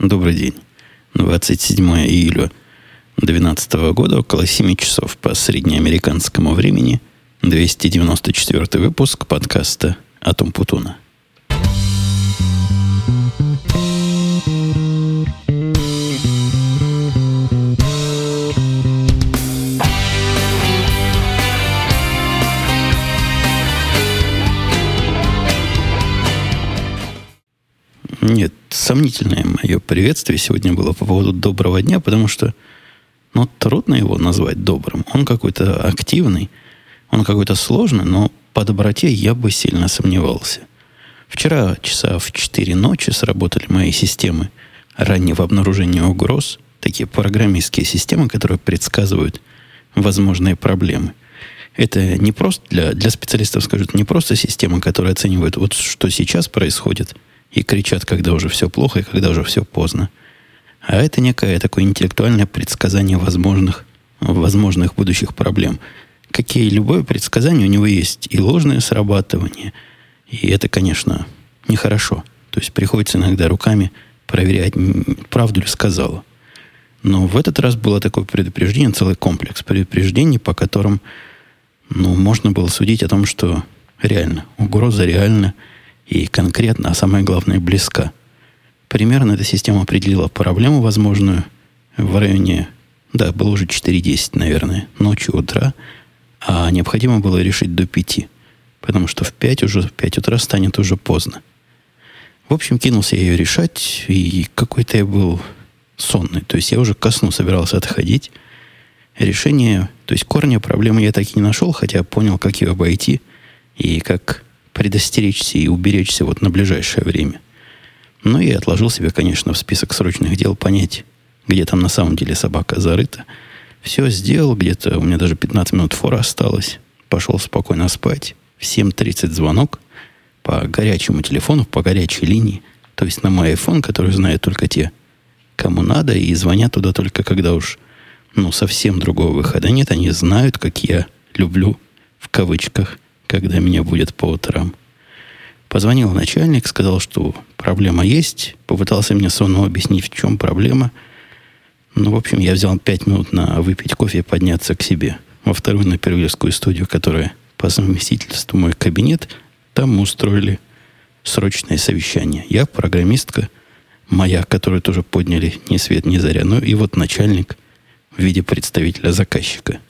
Добрый день. 27 июля 2012 года, около 7 часов по среднеамериканскому времени, 294 выпуск подкаста «Атом Путуна». Мое приветствие сегодня было по поводу доброго дня, потому что ну, трудно его назвать добрым. Он какой-то активный, он какой-то сложный, но по доброте я бы сильно сомневался. Вчера часа в 4 ночи сработали мои системы раннего обнаружения угроз, такие программистские системы, которые предсказывают возможные проблемы. Это не просто для, для специалистов, скажут, не просто система, которая оценивает, вот что сейчас происходит – и кричат, когда уже все плохо и когда уже все поздно. А это некое такое интеллектуальное предсказание возможных, возможных будущих проблем. Какие любое предсказание у него есть и ложное срабатывание, и это, конечно, нехорошо. То есть приходится иногда руками проверять, правду ли сказала. Но в этот раз было такое предупреждение, целый комплекс предупреждений, по которым ну, можно было судить о том, что реально, угроза реальна, и конкретно, а самое главное, близка. Примерно эта система определила проблему возможную в районе, да, было уже 4.10, наверное, ночью, утра, а необходимо было решить до 5, потому что в 5 уже, в 5 утра станет уже поздно. В общем, кинулся я ее решать, и какой-то я был сонный. То есть я уже ко сну собирался отходить. Решение, то есть корня проблемы я так и не нашел, хотя понял, как ее обойти и как предостеречься и уберечься вот на ближайшее время. Ну и отложил себе, конечно, в список срочных дел понять, где там на самом деле собака зарыта. Все сделал, где-то у меня даже 15 минут фора осталось. Пошел спокойно спать. В 7.30 звонок по горячему телефону, по горячей линии. То есть на мой iPhone, который знают только те, кому надо, и звонят туда только когда уж ну, совсем другого выхода нет. Они знают, как я люблю, в кавычках, когда меня будет по утрам. Позвонил начальник, сказал, что проблема есть. Попытался мне сонно объяснить, в чем проблема. Ну, в общем, я взял пять минут на выпить кофе и подняться к себе. Во вторую на первильскую студию, которая по совместительству мой кабинет. Там устроили срочное совещание. Я программистка, моя, которую тоже подняли ни свет, ни заря. Ну и вот начальник в виде представителя заказчика –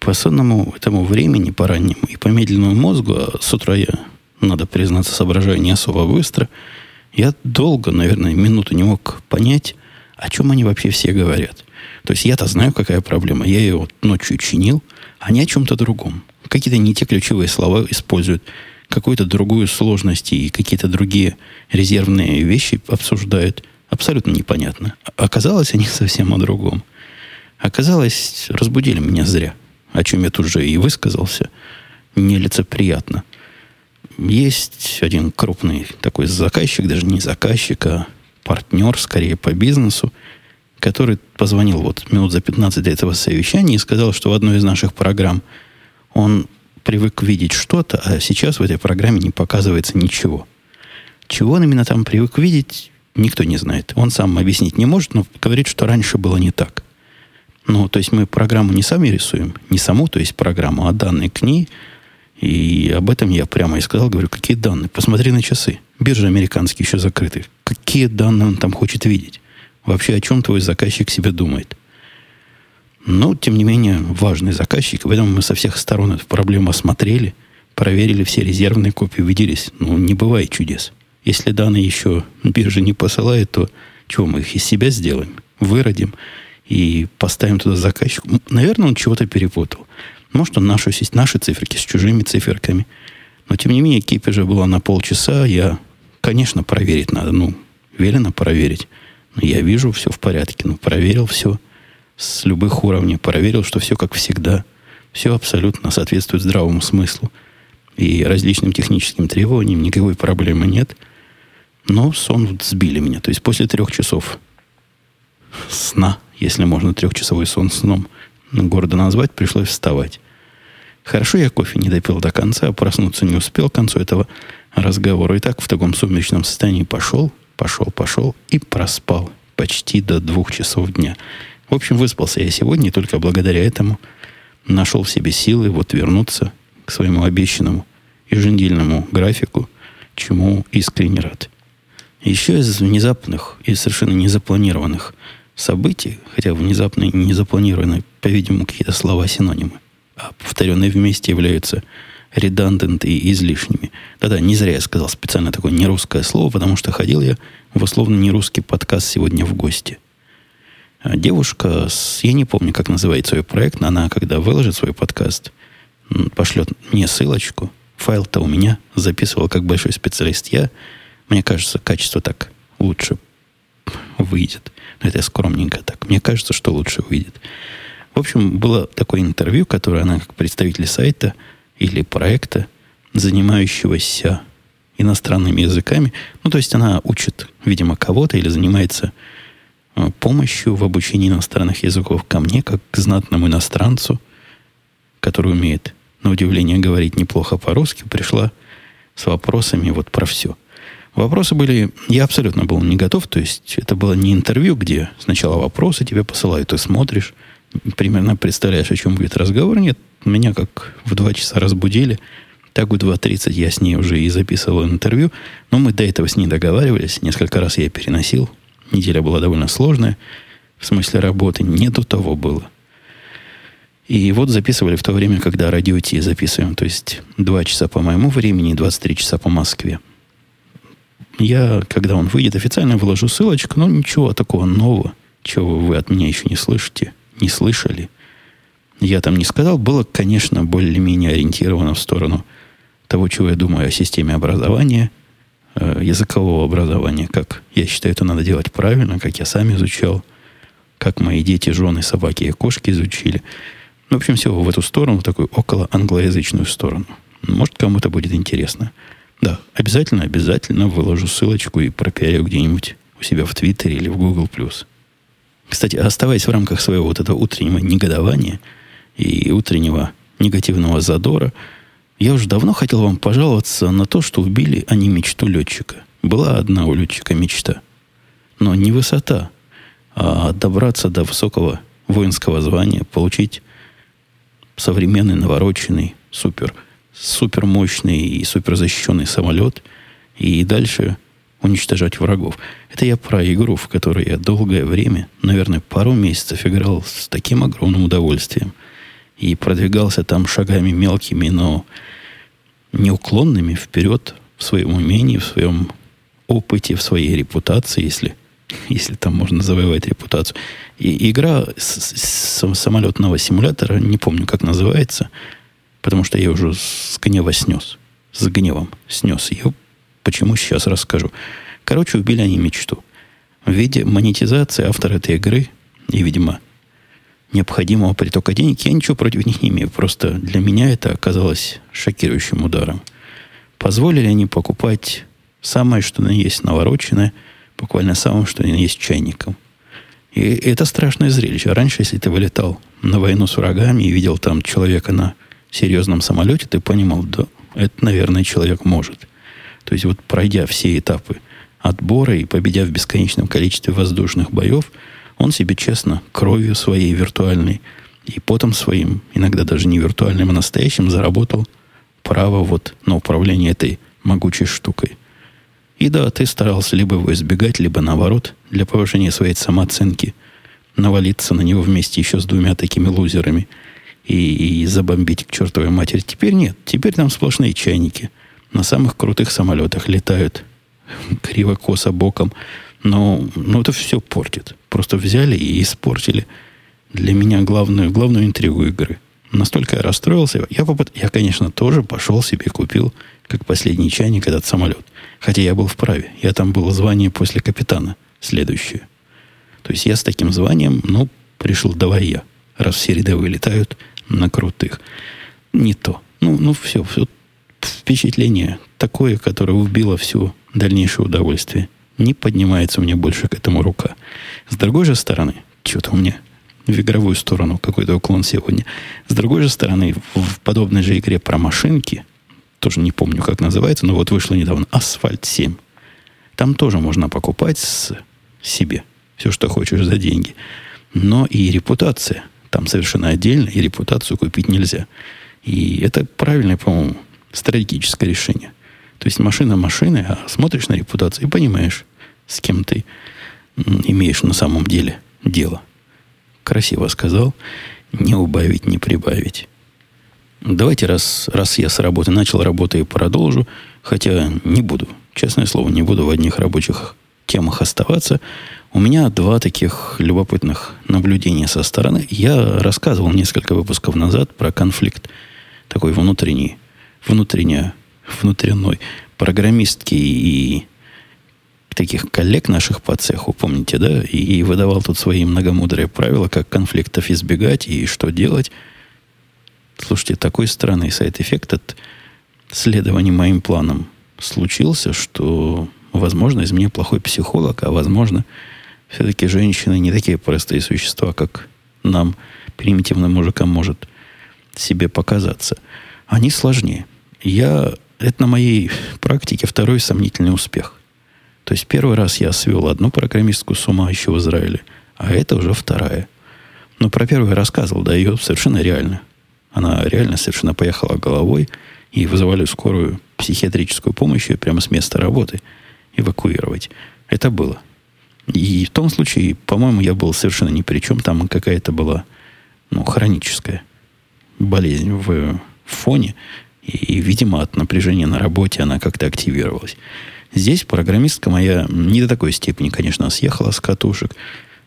по сонному этому времени, по раннему и по медленному мозгу, а с утра я, надо признаться, соображаю не особо быстро, я долго, наверное, минуту не мог понять, о чем они вообще все говорят. То есть я-то знаю, какая проблема. Я ее ночью чинил, а не о чем-то другом. Какие-то не те ключевые слова используют, какую-то другую сложность и какие-то другие резервные вещи обсуждают. Абсолютно непонятно. Оказалось, они совсем о другом. Оказалось, разбудили меня зря о чем я тут же и высказался, нелицеприятно. Есть один крупный такой заказчик, даже не заказчик, а партнер, скорее, по бизнесу, который позвонил вот минут за 15 до этого совещания и сказал, что в одной из наших программ он привык видеть что-то, а сейчас в этой программе не показывается ничего. Чего он именно там привык видеть, никто не знает. Он сам объяснить не может, но говорит, что раньше было не так. Ну, то есть мы программу не сами рисуем, не саму, то есть программу, а данные к ней. И об этом я прямо и сказал, говорю, какие данные? Посмотри на часы. Биржи американские еще закрыты. Какие данные он там хочет видеть? Вообще, о чем твой заказчик себе думает? Но, тем не менее, важный заказчик. Поэтому мы со всех сторон эту проблему осмотрели, проверили все резервные копии, убедились, ну, не бывает чудес. Если данные еще биржа не посылает, то чего мы их из себя сделаем? Выродим и поставим туда заказчику. Наверное, он чего-то перепутал. Может, он нашу, наши циферки с чужими циферками. Но, тем не менее, кипежа была на полчаса. Я, конечно, проверить надо. Ну, велено проверить. Но я вижу, все в порядке. Ну, проверил все с любых уровней. Проверил, что все как всегда. Все абсолютно соответствует здравому смыслу. И различным техническим требованиям никакой проблемы нет. Но сон сбили меня. То есть после трех часов сна если можно трехчасовой сон сном города назвать, пришлось вставать. Хорошо, я кофе не допил до конца, а проснуться не успел к концу этого разговора. И так в таком сумеречном состоянии пошел, пошел, пошел и проспал почти до двух часов дня. В общем, выспался я сегодня, и только благодаря этому нашел в себе силы вот вернуться к своему обещанному еженедельному графику, чему искренне рад. Еще из внезапных и совершенно незапланированных событий, хотя внезапные незапланированные, по-видимому, какие-то слова синонимы, а повторенные вместе являются redundant и излишними. Да-да, не зря я сказал специально такое нерусское слово, потому что ходил я в условно нерусский подкаст сегодня в гости. А девушка, с, я не помню, как называется ее проект, но она, когда выложит свой подкаст, пошлет мне ссылочку. Файл-то у меня записывал как большой специалист я. Мне кажется, качество так лучше выйдет. Но это скромненько так. Мне кажется, что лучше выйдет. В общем, было такое интервью, которое она, как представитель сайта или проекта, занимающегося иностранными языками, ну, то есть она учит, видимо, кого-то или занимается э, помощью в обучении иностранных языков ко мне, как к знатному иностранцу, который умеет, на удивление, говорить неплохо по-русски, пришла с вопросами вот про все – Вопросы были... Я абсолютно был не готов. То есть это было не интервью, где сначала вопросы тебе посылают, ты смотришь, примерно представляешь, о чем будет разговор. Нет, меня как в два часа разбудили. Так в 2.30 я с ней уже и записывал интервью. Но мы до этого с ней договаривались. Несколько раз я переносил. Неделя была довольно сложная. В смысле работы. Не до того было. И вот записывали в то время, когда радио Ти записываем. То есть 2 часа по моему времени и 23 часа по Москве. Я, когда он выйдет, официально выложу ссылочку, но ничего такого нового, чего вы от меня еще не слышите, не слышали. Я там не сказал. Было, конечно, более-менее ориентировано в сторону того, чего я думаю о системе образования, э, языкового образования, как я считаю, это надо делать правильно, как я сам изучал, как мои дети, жены, собаки и кошки изучили. Ну, в общем, все в эту сторону, в такую около англоязычную сторону. Может, кому-то будет интересно. Да, обязательно, обязательно выложу ссылочку и пропиарю где-нибудь у себя в Твиттере или в Google+. Кстати, оставаясь в рамках своего вот этого утреннего негодования и утреннего негативного задора, я уже давно хотел вам пожаловаться на то, что убили они мечту летчика. Была одна у летчика мечта. Но не высота, а добраться до высокого воинского звания, получить современный, навороченный, супер – супермощный и суперзащищенный самолет и дальше уничтожать врагов. Это я про игру, в которой я долгое время, наверное, пару месяцев играл с таким огромным удовольствием. И продвигался там шагами мелкими, но неуклонными вперед в своем умении, в своем опыте, в своей репутации, если, если там можно завоевать репутацию. И игра с, с самолетного симулятора, не помню, как называется, потому что я уже с гнева снес. С гневом снес ее. Почему сейчас расскажу. Короче, убили они мечту. В виде монетизации автор этой игры и, видимо, необходимого притока денег, я ничего против них не имею. Просто для меня это оказалось шокирующим ударом. Позволили они покупать самое, что на есть навороченное, буквально самое, что на есть чайником. И это страшное зрелище. Раньше, если ты вылетал на войну с врагами и видел там человека на серьезном самолете, ты понимал, да, это, наверное, человек может. То есть вот пройдя все этапы отбора и победя в бесконечном количестве воздушных боев, он себе честно кровью своей виртуальной и потом своим, иногда даже не виртуальным, а настоящим, заработал право вот на управление этой могучей штукой. И да, ты старался либо его избегать, либо наоборот, для повышения своей самооценки навалиться на него вместе еще с двумя такими лузерами – и, и забомбить к чертовой матери. Теперь нет. Теперь там сплошные чайники. На самых крутых самолетах летают криво-косо боком. Но, но это все портит. Просто взяли и испортили для меня главную, главную интригу игры. Настолько я расстроился. Я, попыт... я, конечно, тоже пошел себе купил, как последний чайник, этот самолет. Хотя я был вправе. Я там был звание после капитана следующее. То есть я с таким званием, ну, решил, давай я. Раз все рядовые летают, на крутых. Не то. Ну, ну все, все впечатление такое, которое убило все дальнейшее удовольствие. Не поднимается у меня больше к этому рука. С другой же стороны, что-то у меня в игровую сторону какой-то уклон сегодня. С другой же стороны, в подобной же игре про машинки, тоже не помню, как называется, но вот вышло недавно, Асфальт 7. Там тоже можно покупать с себе все, что хочешь за деньги. Но и репутация там совершенно отдельно, и репутацию купить нельзя. И это правильное, по-моему, стратегическое решение. То есть машина машины, а смотришь на репутацию и понимаешь, с кем ты имеешь на самом деле дело. Красиво сказал. Не убавить, не прибавить. Давайте, раз, раз я с работы начал, работаю и продолжу, хотя не буду, честное слово, не буду в одних рабочих темах оставаться. У меня два таких любопытных наблюдения со стороны. Я рассказывал несколько выпусков назад про конфликт такой внутренний, внутренне, внутренной программистки и таких коллег наших по цеху, помните, да, и, и выдавал тут свои многомудрые правила, как конфликтов избегать и что делать. Слушайте, такой странный сайт-эффект от следования моим планам случился, что, возможно, из меня плохой психолог, а возможно, все-таки женщины не такие простые существа, как нам, примитивным мужикам, может себе показаться. Они сложнее. Я, это на моей практике второй сомнительный успех. То есть первый раз я свел одну программистку с ума еще в Израиле, а это уже вторая. Но про первую я рассказывал, да, ее совершенно реально. Она реально совершенно поехала головой, и вызывали скорую психиатрическую помощь ее прямо с места работы эвакуировать. Это было. И в том случае, по-моему, я был совершенно ни при чем. Там какая-то была ну, хроническая болезнь в фоне. И, видимо, от напряжения на работе она как-то активировалась. Здесь программистка моя не до такой степени, конечно, съехала с катушек,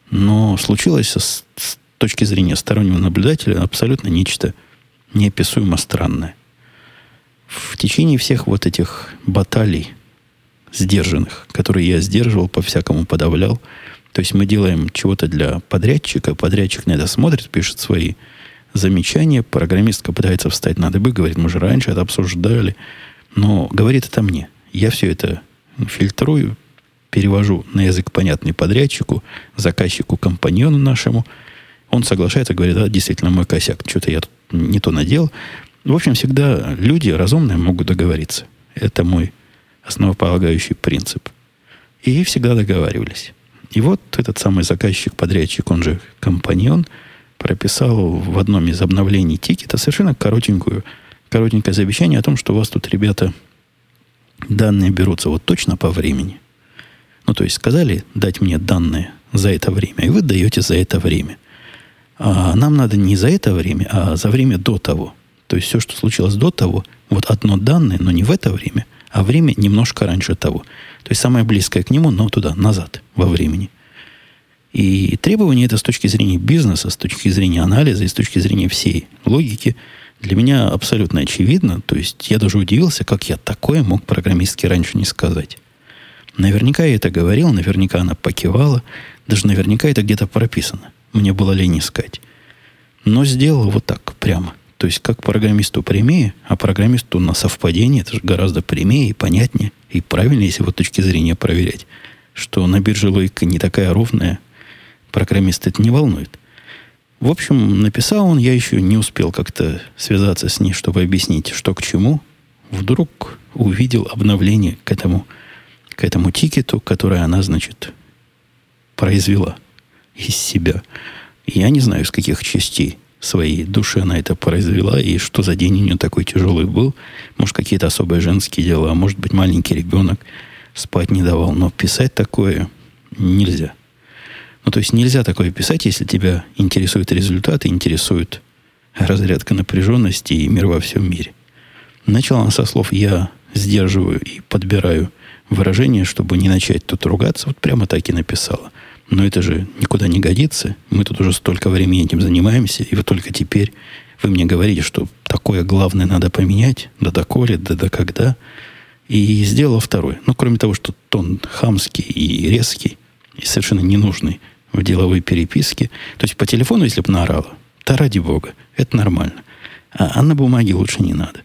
но случилось с, с точки зрения стороннего наблюдателя абсолютно нечто неописуемо странное. В течение всех вот этих баталий сдержанных, которые я сдерживал, по-всякому подавлял, то есть мы делаем чего-то для подрядчика, подрядчик на это смотрит, пишет свои замечания, программистка пытается встать на дыбы, говорит, мы же раньше это обсуждали, но говорит это мне. Я все это фильтрую, перевожу на язык понятный подрядчику, заказчику, компаньону нашему. Он соглашается, говорит, да, действительно, мой косяк, что-то я не то надел. В общем, всегда люди разумные могут договориться. Это мой основополагающий принцип. И всегда договаривались. И вот этот самый заказчик, подрядчик, он же компаньон, прописал в одном из обновлений тикета совершенно коротенькую, коротенькое завещание о том, что у вас тут, ребята, данные берутся вот точно по времени. Ну, то есть сказали дать мне данные за это время, и вы даете за это время. А нам надо не за это время, а за время до того. То есть все, что случилось до того, вот одно данное, но не в это время, а время немножко раньше того. То есть самое близкое к нему, но туда, назад, во времени. И требование это с точки зрения бизнеса, с точки зрения анализа и с точки зрения всей логики для меня абсолютно очевидно. То есть я даже удивился, как я такое мог программистски раньше не сказать. Наверняка я это говорил, наверняка она покивала, даже наверняка это где-то прописано. Мне было лень искать. Но сделал вот так, прямо. То есть как программисту прямее, а программисту на совпадение это же гораздо прямее и понятнее, и правильнее, с его точки зрения проверять, что на бирже логика не такая ровная, программист это не волнует. В общем, написал он, я еще не успел как-то связаться с ней, чтобы объяснить, что к чему. Вдруг увидел обновление к этому, к этому тикету, которое она, значит, произвела из себя. Я не знаю, с каких частей своей души она это произвела, и что за день у нее такой тяжелый был. Может, какие-то особые женские дела, а может быть, маленький ребенок спать не давал. Но писать такое нельзя. Ну, то есть нельзя такое писать, если тебя интересуют результаты, интересует разрядка напряженности и мир во всем мире. Начала она со слов «я сдерживаю и подбираю выражение, чтобы не начать тут ругаться». Вот прямо так и написала. Но это же никуда не годится. Мы тут уже столько времени этим занимаемся, и вот только теперь вы мне говорите, что такое главное надо поменять, да доколе, да до когда. И сделала второе. Ну, кроме того, что тон хамский и резкий, и совершенно ненужный в деловой переписке. То есть по телефону, если бы наорала, то ради бога, это нормально. А, а на бумаге лучше не надо.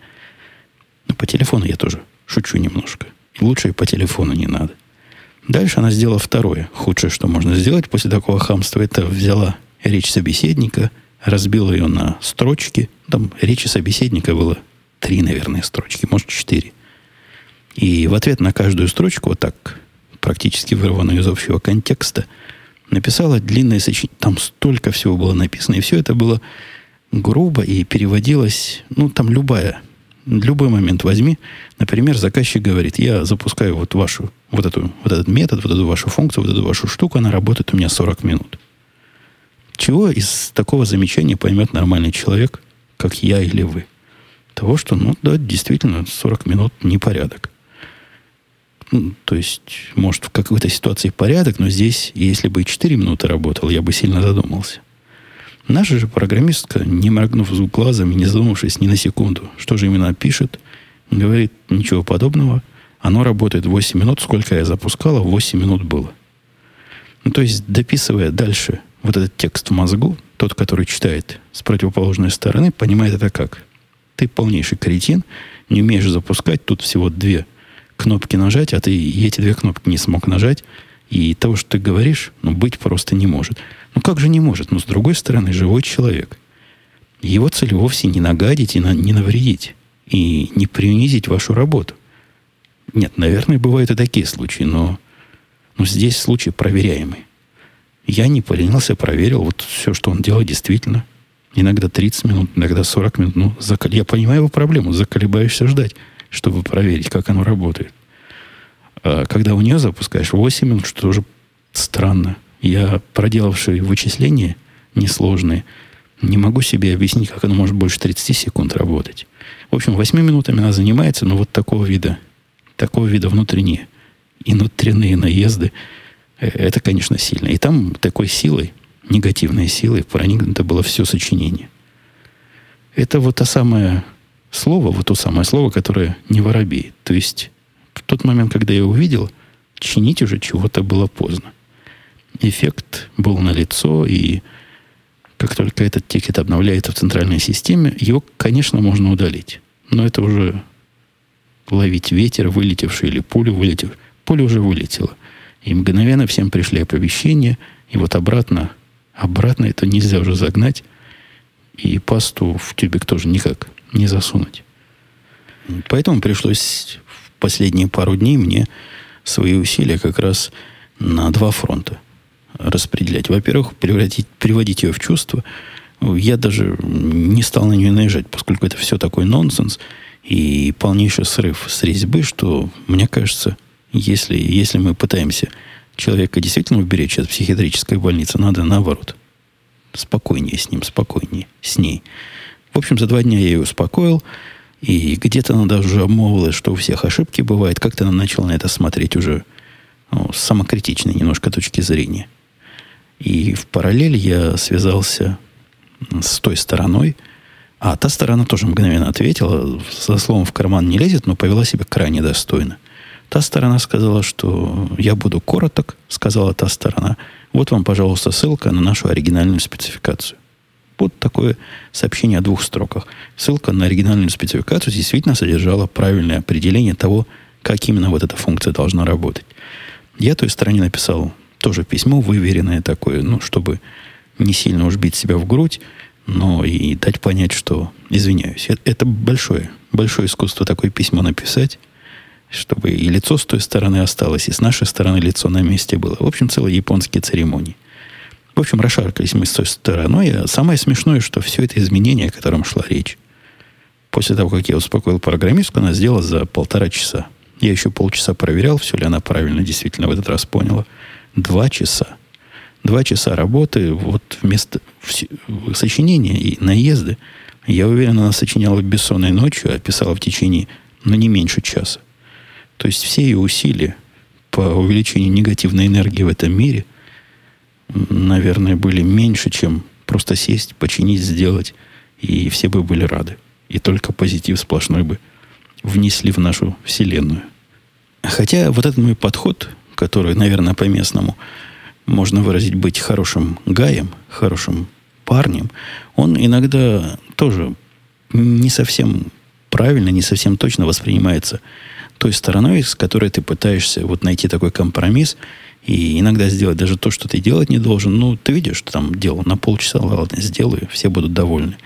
Но по телефону я тоже шучу немножко. Лучше и по телефону не надо. Дальше она сделала второе. Худшее, что можно сделать после такого хамства, это взяла речь собеседника, разбила ее на строчки. Там речи собеседника было три, наверное, строчки, может, четыре. И в ответ на каждую строчку, вот так, практически вырванную из общего контекста, написала длинное сочинение. Там столько всего было написано, и все это было грубо и переводилось, ну, там любая, любой момент возьми. Например, заказчик говорит, я запускаю вот вашу, вот, эту, вот этот метод, вот эту вашу функцию, вот эту вашу штуку, она работает у меня 40 минут. Чего из такого замечания поймет нормальный человек, как я или вы? Того, что, ну да, действительно, 40 минут непорядок. Ну, то есть, может, в какой-то ситуации порядок, но здесь, если бы 4 минуты работал, я бы сильно задумался. Наша же программистка, не моргнув глазом не задумавшись ни на секунду, что же именно пишет, говорит, ничего подобного. Оно работает 8 минут. Сколько я запускала, 8 минут было. Ну, то есть, дописывая дальше вот этот текст в мозгу, тот, который читает с противоположной стороны, понимает это как? Ты полнейший кретин, не умеешь запускать, тут всего две кнопки нажать, а ты эти две кнопки не смог нажать, и того, что ты говоришь, ну, быть просто не может. Ну как же не может? Но с другой стороны, живой человек. Его цель вовсе не нагадить и на, не навредить. И не принизить вашу работу. Нет, наверное, бывают и такие случаи, но, но здесь случай проверяемый. Я не поленился, проверил. Вот все, что он делает, действительно. Иногда 30 минут, иногда 40 минут. Ну, закол... я понимаю его проблему. Заколебаешься ждать, чтобы проверить, как оно работает. А когда у нее запускаешь 8 минут, что тоже странно. Я, проделавший вычисления несложные, не могу себе объяснить, как оно может больше 30 секунд работать. В общем, 8 минутами она занимается, но вот такого вида, такого вида внутренние внутренние наезды, э, это, конечно, сильно. И там такой силой, негативной силой проникнуто было все сочинение. Это вот то самое слово, вот то самое слово, которое не воробей. То есть в тот момент, когда я увидел, чинить уже чего-то было поздно эффект был налицо, и как только этот тикет обновляется в центральной системе, его, конечно, можно удалить. Но это уже ловить ветер, вылетевший, или пулю вылетев. Пуля уже вылетела. И мгновенно всем пришли оповещения, и вот обратно, обратно это нельзя уже загнать, и пасту в тюбик тоже никак не засунуть. Поэтому пришлось в последние пару дней мне свои усилия как раз на два фронта распределять. Во-первых, превратить, приводить ее в чувство. Я даже не стал на нее наезжать, поскольку это все такой нонсенс и полнейший срыв с резьбы, что, мне кажется, если, если мы пытаемся человека действительно уберечь от психиатрической больницы, надо наоборот. Спокойнее с ним, спокойнее с ней. В общем, за два дня я ее успокоил, и где-то она даже обмолвилась, что у всех ошибки бывает. Как-то она начала на это смотреть уже ну, с самокритичной немножко точки зрения. И в параллель я связался с той стороной, а та сторона тоже мгновенно ответила, со словом в карман не лезет, но повела себя крайне достойно. Та сторона сказала, что я буду короток, сказала та сторона. Вот вам, пожалуйста, ссылка на нашу оригинальную спецификацию. Вот такое сообщение о двух строках. Ссылка на оригинальную спецификацию действительно содержала правильное определение того, как именно вот эта функция должна работать. Я той стороне написал тоже письмо выверенное такое, ну, чтобы не сильно уж бить себя в грудь, но и дать понять, что извиняюсь. Это большое, большое искусство такое письмо написать, чтобы и лицо с той стороны осталось, и с нашей стороны лицо на месте было. В общем, целые японские церемонии. В общем, расшаркались мы с той стороной. А самое смешное, что все это изменение, о котором шла речь, после того, как я успокоил программистку, она сделала за полтора часа. Я еще полчаса проверял, все ли она правильно действительно в этот раз поняла – Два часа. Два часа работы, вот вместо сочинения и наезды, я уверен, она сочиняла бессонной ночью, а писала в течение, ну, не меньше часа. То есть все ее усилия по увеличению негативной энергии в этом мире, наверное, были меньше, чем просто сесть, починить, сделать, и все бы были рады. И только позитив сплошной бы внесли в нашу Вселенную. Хотя вот этот мой подход который, наверное, по-местному можно выразить быть хорошим гаем, хорошим парнем, он иногда тоже не совсем правильно, не совсем точно воспринимается той стороной, с которой ты пытаешься вот найти такой компромисс и иногда сделать даже то, что ты делать не должен. Ну, ты видишь, что там делал на полчаса, ладно, сделаю, все будут довольны.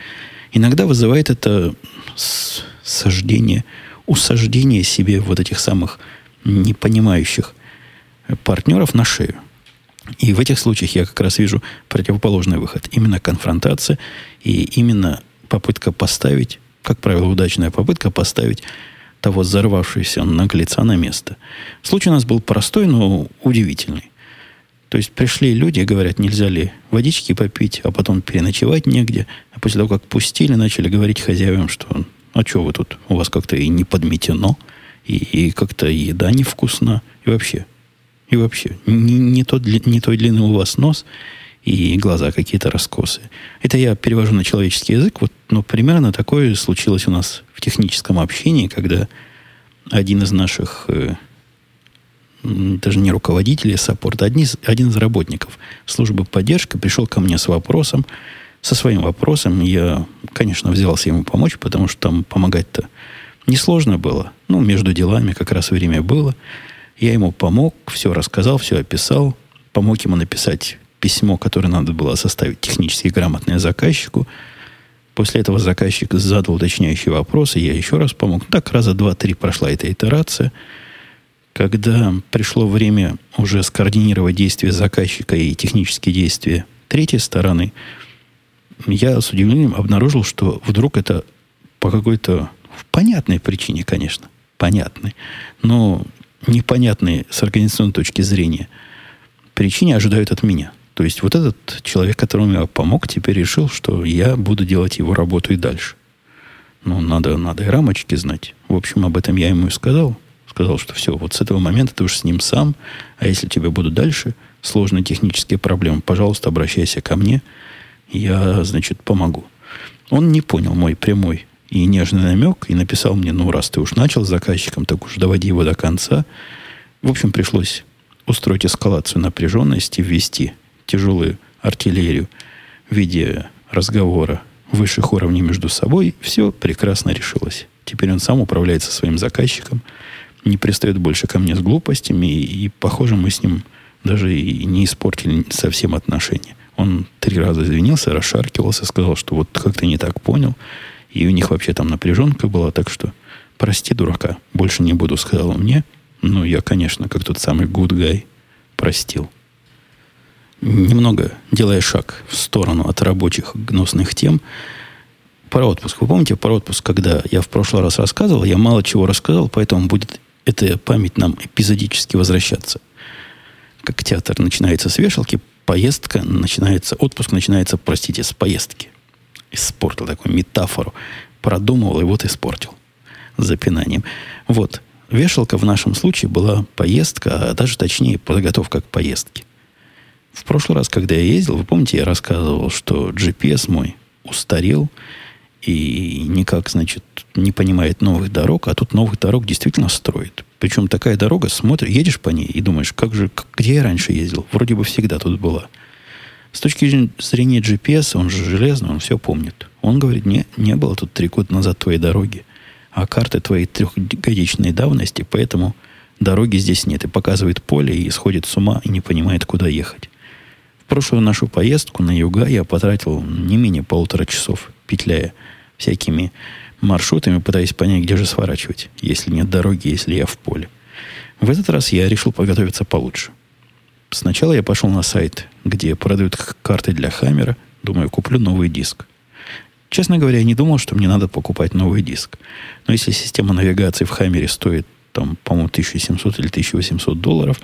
Иногда вызывает это сождение, усаждение себе вот этих самых непонимающих партнеров на шею. И в этих случаях я как раз вижу противоположный выход. Именно конфронтация и именно попытка поставить, как правило, удачная попытка поставить того взорвавшегося наглеца на место. Случай у нас был простой, но удивительный. То есть пришли люди и говорят, нельзя ли водички попить, а потом переночевать негде. А после того, как пустили, начали говорить хозяевам, что а что вы тут, у вас как-то и не подметено, и, и как-то еда невкусна, и вообще, и вообще, не, не, тот, не той длины у вас нос, и глаза какие-то раскосы. Это я перевожу на человеческий язык. Вот, но примерно такое случилось у нас в техническом общении, когда один из наших э, даже не руководители саппорта, один из, один из работников службы поддержки пришел ко мне с вопросом, со своим вопросом. Я, конечно, взялся ему помочь, потому что там помогать-то несложно было. Ну, между делами как раз время было. Я ему помог, все рассказал, все описал, помог ему написать письмо, которое надо было составить технически грамотное заказчику. После этого заказчик задал уточняющие вопросы, я еще раз помог. Так раза два-три прошла эта итерация – когда пришло время уже скоординировать действия заказчика и технические действия третьей стороны, я с удивлением обнаружил, что вдруг это по какой-то понятной причине, конечно, понятной, но непонятной с организационной точки зрения причине ожидают от меня. То есть вот этот человек, которому я помог, теперь решил, что я буду делать его работу и дальше. Ну, надо, надо и рамочки знать. В общем, об этом я ему и сказал сказал, что все, вот с этого момента ты уж с ним сам, а если тебе будут дальше сложные технические проблемы, пожалуйста, обращайся ко мне, я, значит, помогу. Он не понял мой прямой и нежный намек и написал мне, ну, раз ты уж начал с заказчиком, так уж доводи его до конца. В общем, пришлось устроить эскалацию напряженности, ввести тяжелую артиллерию в виде разговора высших уровней между собой. Все прекрасно решилось. Теперь он сам управляется своим заказчиком – не пристает больше ко мне с глупостями, и, и похоже, мы с ним даже и не испортили совсем отношения. Он три раза извинился, расшаркивался, сказал, что вот как-то не так понял, и у них вообще там напряженка была, так что прости, дурака, больше не буду, сказал мне. Ну, я, конечно, как тот самый good guy, простил. Немного делая шаг в сторону от рабочих гнусных тем, про отпуск. Вы помните про отпуск, когда я в прошлый раз рассказывал, я мало чего рассказал, поэтому будет эта память нам эпизодически возвращаться. Как театр начинается с вешалки, поездка начинается, отпуск начинается, простите, с поездки. Испортил такую метафору. Продумывал и вот испортил. Запинанием. Вот. Вешалка в нашем случае была поездка, а даже точнее подготовка к поездке. В прошлый раз, когда я ездил, вы помните, я рассказывал, что GPS мой устарел, и никак, значит, не понимает новых дорог, а тут новых дорог действительно строит. Причем такая дорога, смотришь, едешь по ней и думаешь, как же, где я раньше ездил? Вроде бы всегда тут была. С точки зрения GPS, он же железный, он все помнит. Он говорит, не, не было тут три года назад твоей дороги, а карты твоей трехгодичной давности, поэтому дороги здесь нет. И показывает поле, и сходит с ума, и не понимает, куда ехать. В прошлую нашу поездку на юга я потратил не менее полутора часов, петляя всякими маршрутами, пытаясь понять, где же сворачивать, если нет дороги, если я в поле. В этот раз я решил подготовиться получше. Сначала я пошел на сайт, где продают карты для Хаммера. Думаю, куплю новый диск. Честно говоря, я не думал, что мне надо покупать новый диск. Но если система навигации в Хаммере стоит, там, по-моему, 1700 или 1800 долларов,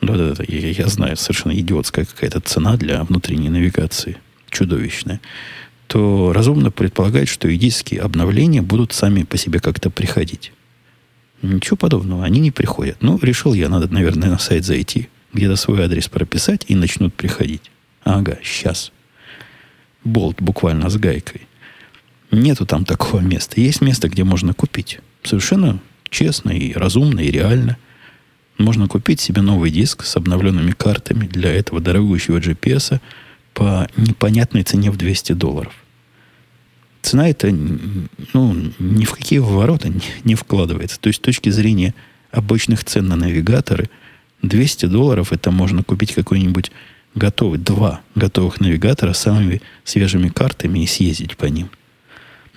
да-да-да, я, я знаю, совершенно идиотская какая-то цена для внутренней навигации. Чудовищная то разумно предполагать, что и диски обновления будут сами по себе как-то приходить. Ничего подобного, они не приходят. Ну, решил я, надо, наверное, на сайт зайти, где-то свой адрес прописать, и начнут приходить. Ага, сейчас. Болт буквально с гайкой. Нету там такого места. Есть место, где можно купить. Совершенно честно и разумно, и реально. Можно купить себе новый диск с обновленными картами для этого дорогущего GPS – по непонятной цене в 200 долларов. Цена это ну, ни в какие ворота не, не вкладывается. То есть с точки зрения обычных цен на навигаторы, 200 долларов это можно купить какой-нибудь готовый, два готовых навигатора с самыми свежими картами и съездить по ним.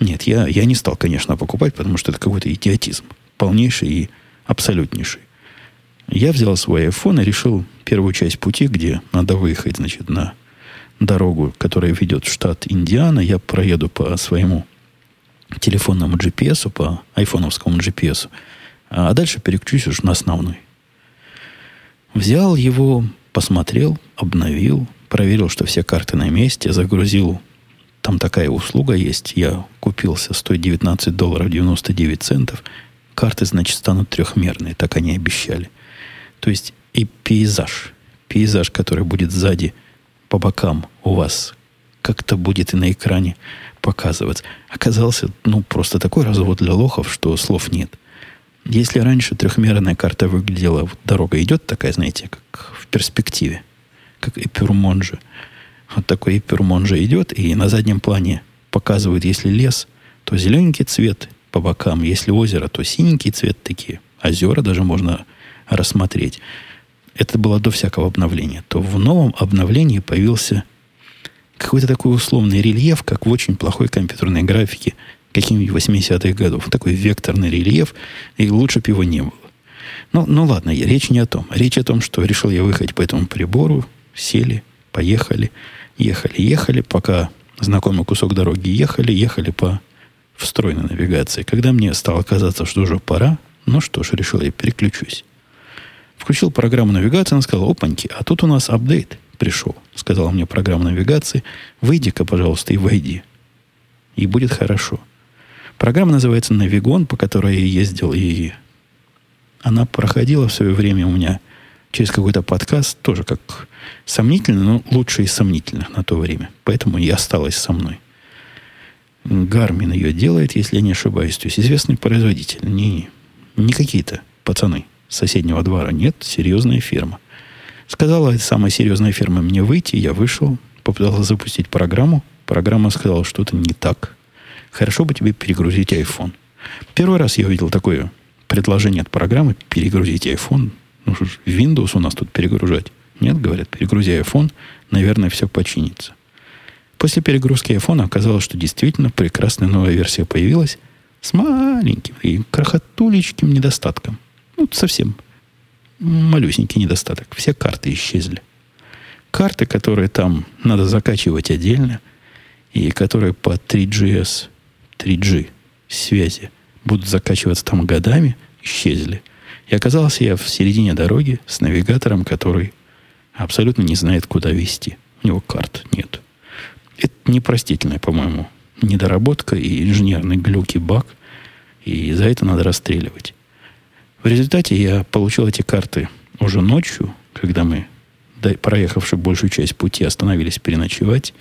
Нет, я, я не стал, конечно, покупать, потому что это какой-то идиотизм. Полнейший и абсолютнейший. Я взял свой iPhone и решил первую часть пути, где надо выехать, значит, на дорогу, которая ведет в штат Индиана. Я проеду по своему телефонному GPS, по айфоновскому GPS, а дальше переключусь уже на основной. Взял его, посмотрел, обновил, проверил, что все карты на месте, загрузил. Там такая услуга есть. Я купился, стоит 19 долларов 99 центов. Карты, значит, станут трехмерные, так они обещали. То есть и пейзаж, пейзаж, который будет сзади по бокам у вас, как-то будет и на экране показываться. Оказался, ну, просто такой развод для лохов, что слов нет. Если раньше трехмерная карта выглядела, вот дорога идет такая, знаете, как в перспективе, как Эпюрмонжа. Вот такой Эпюрмонжа идет, и на заднем плане показывает, если лес, то зелененький цвет по бокам, если озеро, то синенький цвет такие. Озера даже можно рассмотреть. Это было до всякого обновления. То в новом обновлении появился какой-то такой условный рельеф, как в очень плохой компьютерной графике – каких-нибудь 80-х годов. Такой векторный рельеф, и лучше бы его не было. Ну, ну ладно, речь не о том. Речь о том, что решил я выехать по этому прибору, сели, поехали, ехали, ехали, пока знакомый кусок дороги ехали, ехали по встроенной навигации. Когда мне стало казаться, что уже пора, ну что ж, решил я переключусь. Включил программу навигации, она сказала, опаньки, а тут у нас апдейт пришел. Сказала мне программа навигации, выйди-ка, пожалуйста, и войди. И будет хорошо. Программа называется «Навигон», по которой я ездил, и она проходила в свое время у меня через какой-то подкаст, тоже как сомнительно, но лучше из сомнительных на то время. Поэтому и осталась со мной. Гармин ее делает, если я не ошибаюсь. То есть известный производитель. Не, не какие-то пацаны соседнего двора. Нет, серьезная фирма. Сказала самая серьезная фирма мне выйти, я вышел, попытался запустить программу. Программа сказала, что-то не так. Хорошо бы тебе перегрузить iPhone. Первый раз я увидел такое предложение от программы перегрузить iPhone. Ну что ж, Windows у нас тут перегружать. Нет, говорят, перегрузи iPhone, наверное, все починится. После перегрузки iPhone оказалось, что действительно прекрасная новая версия появилась с маленьким и крохотулечким недостатком. Ну, совсем малюсенький недостаток. Все карты исчезли. Карты, которые там надо закачивать отдельно, и которые по 3GS 3G связи будут закачиваться там годами, исчезли. И оказался я в середине дороги с навигатором, который абсолютно не знает, куда вести. У него карт нет. Это непростительная, по-моему, недоработка и инженерный глюк и баг. И за это надо расстреливать. В результате я получил эти карты уже ночью, когда мы, проехавши большую часть пути, остановились переночевать.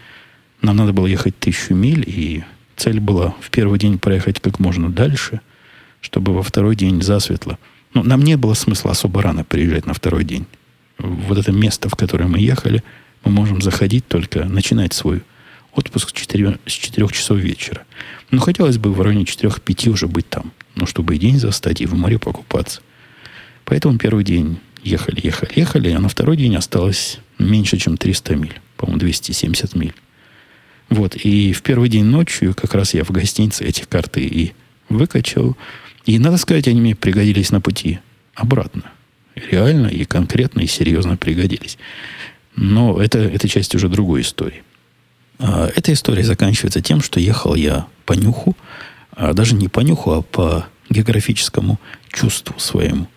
Нам надо было ехать тысячу миль, и Цель была в первый день проехать как можно дальше, чтобы во второй день засветло. Но нам не было смысла особо рано приезжать на второй день. Вот это место, в которое мы ехали, мы можем заходить только, начинать свой отпуск с 4, с 4 часов вечера. Но хотелось бы в районе 4-5 уже быть там. Ну, чтобы и день застать, и в море покупаться. Поэтому первый день ехали, ехали, ехали, а на второй день осталось меньше, чем 300 миль. По-моему, 270 миль. Вот, и в первый день ночью как раз я в гостинице эти карты и выкачал. И, надо сказать, они мне пригодились на пути обратно. Реально и конкретно и серьезно пригодились. Но это, это часть уже другой истории. А, эта история заканчивается тем, что ехал я по нюху, а даже не по нюху, а по географическому чувству своему.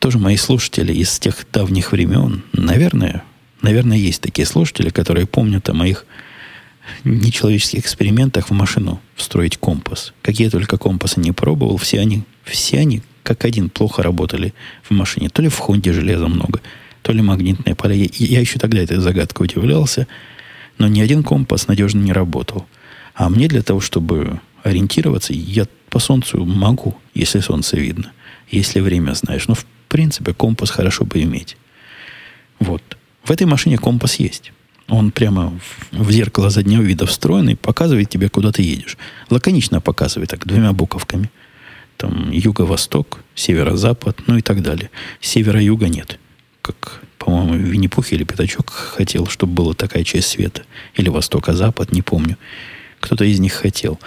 Тоже мои слушатели из тех давних времен, наверное, наверное, есть такие слушатели, которые помнят о моих нечеловеческих экспериментах в машину встроить компас. Какие только компасы не пробовал, все они, все они как один плохо работали в машине. То ли в Хонде железа много, то ли магнитные поля. Я, я еще тогда этой загадкой удивлялся, но ни один компас надежно не работал. А мне для того, чтобы ориентироваться, я по солнцу могу, если солнце видно, если время знаешь. Но, в принципе, компас хорошо бы иметь. Вот. В этой машине компас есть. Он прямо в, зеркало заднего вида встроенный, показывает тебе, куда ты едешь. Лаконично показывает, так, двумя буковками. Там юго-восток, северо-запад, ну и так далее. Севера-юга нет. Как, по-моему, Винни-Пух или Пятачок хотел, чтобы была такая часть света. Или восток-запад, не помню. Кто-то из них хотел.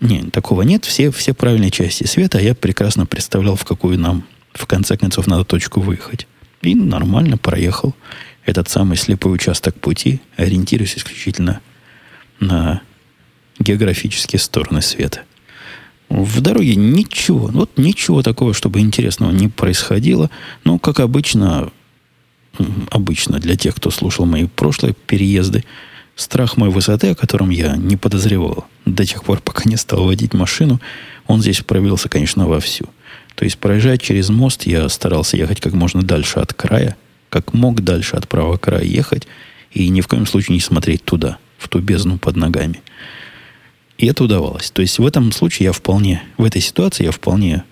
Не, такого нет. Все, все правильные части света. А я прекрасно представлял, в какую нам В конце концов, надо точку выехать. И нормально проехал этот самый слепой участок пути, ориентируясь исключительно на географические стороны света. В дороге ничего, вот ничего такого, чтобы интересного не происходило. Ну, как обычно, обычно для тех, кто слушал мои прошлые переезды, страх моей высоты, о котором я не подозревал до тех пор, пока не стал водить машину, он здесь проявился, конечно, вовсю. То есть, проезжая через мост, я старался ехать как можно дальше от края, как мог дальше от правого края ехать, и ни в коем случае не смотреть туда, в ту бездну под ногами. И это удавалось. То есть в этом случае я вполне, в этой ситуации я вполне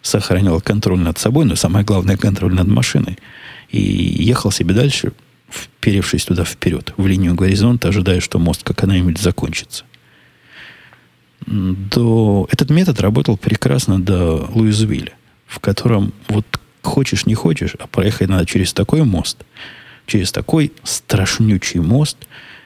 сохранял контроль над собой, но самое главное контроль над машиной. И ехал себе дальше, вперевшись туда вперед, в линию горизонта, ожидая, что мост когда-нибудь закончится. До... Этот метод работал прекрасно до Луизвилля, в котором вот хочешь не хочешь, а проехать надо через такой мост, через такой страшнючий мост,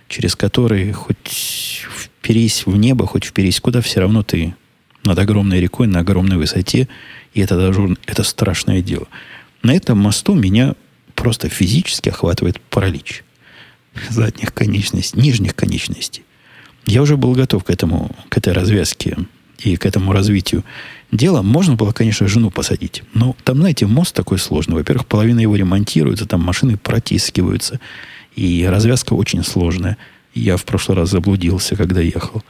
через который хоть вперись в небо, хоть вперись куда, все равно ты над огромной рекой, на огромной высоте, и это даже это страшное дело. На этом мосту меня просто физически охватывает паралич задних конечностей, нижних конечностей. Я уже был готов к этому, к этой развязке и к этому развитию дела. Можно было, конечно, жену посадить. Но там, знаете, мост такой сложный. Во-первых, половина его ремонтируется, там машины протискиваются. И развязка очень сложная. Я в прошлый раз заблудился, когда ехал.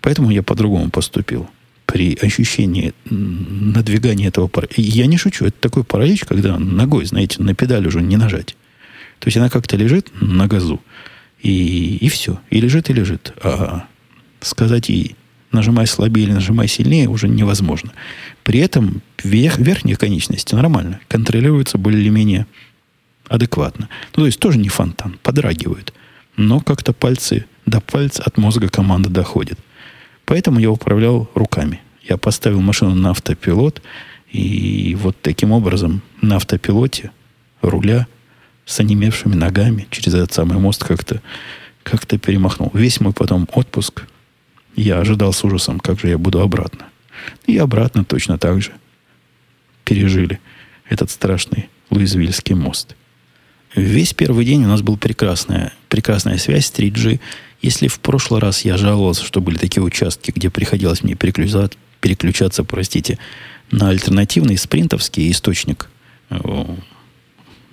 Поэтому я по-другому поступил. При ощущении надвигания этого паралича. Я не шучу, это такой паралич, когда ногой, знаете, на педаль уже не нажать. То есть она как-то лежит на газу, и, и все. И лежит, и лежит. А сказать ей, нажимай слабее или нажимай сильнее, уже невозможно. При этом верх, верхние конечности нормально, контролируются более-менее адекватно. Ну, то есть тоже не фонтан, подрагивают. Но как-то пальцы до пальца от мозга команда доходит. Поэтому я управлял руками. Я поставил машину на автопилот, и вот таким образом на автопилоте руля с онемевшими ногами через этот самый мост как-то как перемахнул. Весь мой потом отпуск я ожидал с ужасом, как же я буду обратно. И обратно точно так же пережили этот страшный Луизвильский мост. Весь первый день у нас была прекрасная, прекрасная связь 3G. Если в прошлый раз я жаловался, что были такие участки, где приходилось мне переключаться, переключаться простите, на альтернативный спринтовский источник э,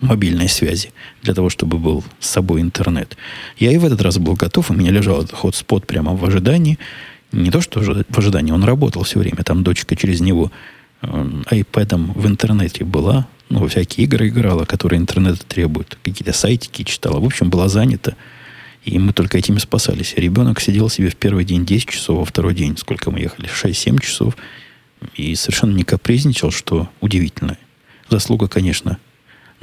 мобильной связи, для того, чтобы был с собой интернет. Я и в этот раз был готов, у меня лежал этот hotspot прямо в ожидании. Не то, что в ожидании, он работал все время. Там дочка через него iPad в интернете была, ну, всякие игры играла, которые интернет требуют, какие-то сайтики читала. В общем, была занята, и мы только этими спасались. Ребенок сидел себе в первый день 10 часов, во второй день, сколько мы ехали, 6-7 часов, и совершенно не капризничал, что удивительно. Заслуга, конечно,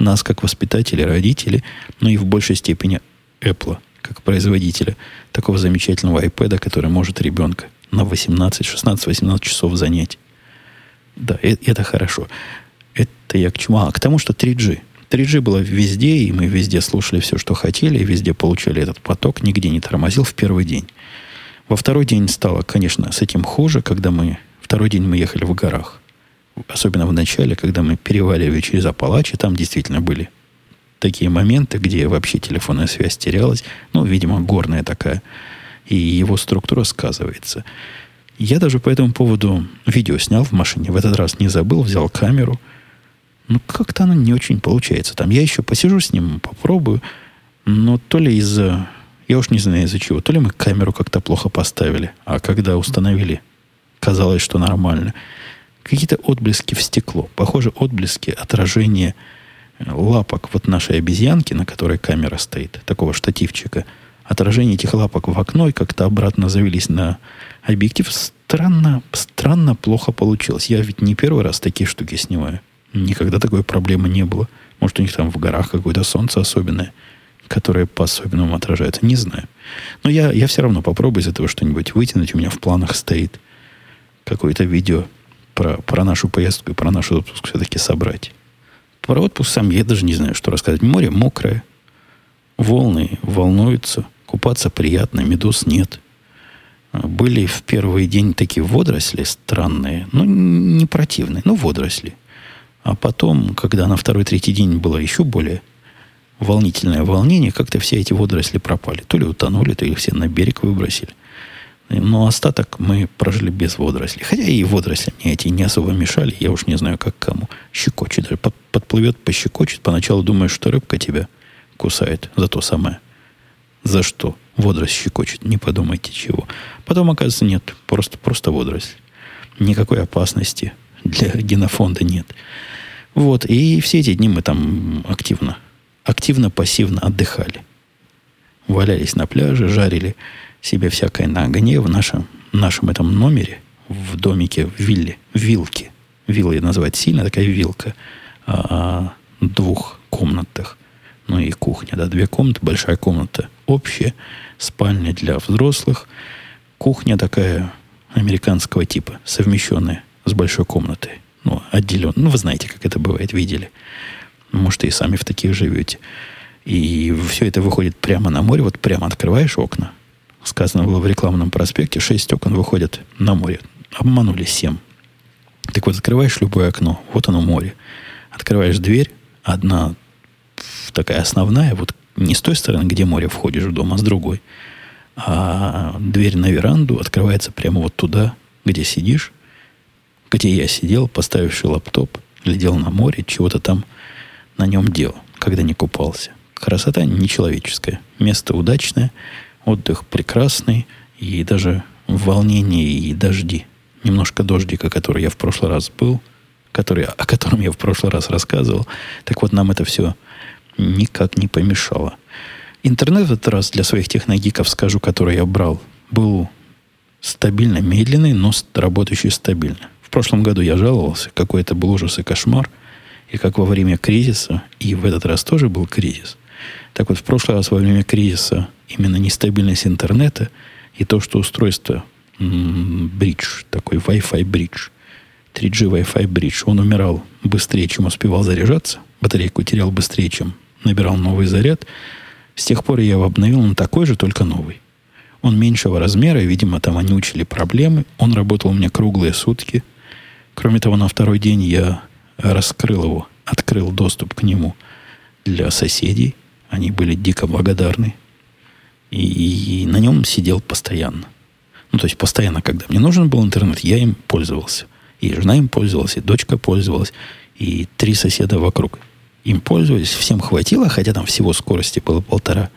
нас как воспитателей, родителей, но и в большей степени Apple, как производителя такого замечательного iPad, который может ребенка на 18, 16, 18 часов занять. Да, это, это хорошо. Это я к чему? А, к тому, что 3G. 3G было везде, и мы везде слушали все, что хотели, и везде получали этот поток, нигде не тормозил в первый день. Во второй день стало, конечно, с этим хуже, когда мы... Второй день мы ехали в горах особенно в начале, когда мы переваливали через Апалачи, там действительно были такие моменты, где вообще телефонная связь терялась. Ну, видимо, горная такая. И его структура сказывается. Я даже по этому поводу видео снял в машине. В этот раз не забыл, взял камеру. Ну, как-то оно не очень получается. Там я еще посижу с ним, попробую. Но то ли из-за... Я уж не знаю из-за чего. То ли мы камеру как-то плохо поставили. А когда установили, казалось, что нормально какие-то отблески в стекло. Похоже, отблески отражения э, лапок вот нашей обезьянки, на которой камера стоит, такого штативчика. Отражение этих лапок в окно и как-то обратно завелись на объектив. Странно, странно плохо получилось. Я ведь не первый раз такие штуки снимаю. Никогда такой проблемы не было. Может, у них там в горах какое-то солнце особенное, которое по-особенному отражается. Не знаю. Но я, я все равно попробую из этого что-нибудь вытянуть. У меня в планах стоит какое-то видео про, про нашу поездку и про наш отпуск все-таки собрать. Про отпуск сам я даже не знаю, что рассказать. Море мокрое, волны волнуются, купаться приятно, медуз нет. Были в первый день такие водоросли странные, ну, не противные, но водоросли. А потом, когда на второй-третий день было еще более волнительное волнение, как-то все эти водоросли пропали. То ли утонули, то ли все на берег выбросили. Но остаток мы прожили без водорослей. Хотя и водоросли мне эти не особо мешали. Я уж не знаю, как кому. Щекочет. Подплывет, пощекочет. Поначалу думаешь, что рыбка тебя кусает за то самое. За что? Водоросль щекочет. Не подумайте чего. Потом, оказывается, нет. Просто, просто водоросль. Никакой опасности для генофонда нет. Вот. И все эти дни мы там активно, активно-пассивно отдыхали. Валялись на пляже, жарили себе всякое на огне в нашем, нашем этом номере, в домике, в вилле, в вилке. Виллой называть сильно, такая вилка. А, двух комнатах. Ну и кухня, да, две комнаты, большая комната общая, спальня для взрослых, кухня такая американского типа, совмещенная с большой комнатой. Ну, отделен. Ну, вы знаете, как это бывает, видели. Может, и сами в таких живете. И все это выходит прямо на море. Вот прямо открываешь окна. Сказано было в рекламном проспекте, шесть окон выходят на море. Обманули семь. Так вот, открываешь любое окно, вот оно море. Открываешь дверь, одна такая основная, вот не с той стороны, где море входишь в дом, а с другой. А дверь на веранду открывается прямо вот туда, где сидишь, где я сидел, поставивший лаптоп, глядел на море, чего-то там на нем делал, когда не купался. Красота нечеловеческая. Место удачное, отдых прекрасный, и даже волнение и дожди. Немножко дождика, который я в прошлый раз был, который, о котором я в прошлый раз рассказывал. Так вот, нам это все никак не помешало. Интернет в этот раз для своих техногиков, скажу, который я брал, был стабильно медленный, но работающий стабильно. В прошлом году я жаловался, какой это был ужас и кошмар, и как во время кризиса, и в этот раз тоже был кризис. Так вот, в прошлый раз во время кризиса именно нестабильность интернета и то, что устройство бридж, такой Wi-Fi бридж, 3G Wi-Fi бридж, он умирал быстрее, чем успевал заряжаться, батарейку терял быстрее, чем набирал новый заряд. С тех пор я его обновил, он такой же, только новый. Он меньшего размера, видимо, там они учили проблемы. Он работал у меня круглые сутки. Кроме того, на второй день я раскрыл его, открыл доступ к нему для соседей. Они были дико благодарны. И, и на нем сидел постоянно. Ну, то есть постоянно, когда мне нужен был интернет, я им пользовался. И жена им пользовалась, и дочка пользовалась, и три соседа вокруг им пользовались, всем хватило, хотя там всего скорости было полтора,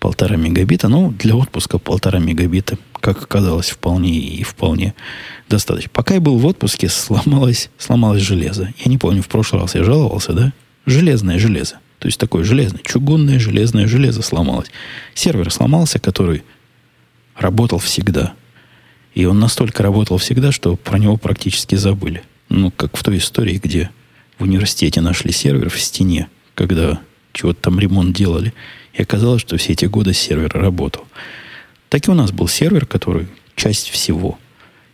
полтора мегабита. Ну, для отпуска полтора мегабита, как оказалось, вполне и вполне достаточно. Пока я был в отпуске, сломалось, сломалось железо. Я не помню, в прошлый раз я жаловался, да? Железное железо. То есть такое железное, чугунное железное железо сломалось. Сервер сломался, который работал всегда. И он настолько работал всегда, что про него практически забыли. Ну, как в той истории, где в университете нашли сервер в стене, когда чего-то там ремонт делали. И оказалось, что все эти годы сервер работал. Так и у нас был сервер, который часть всего.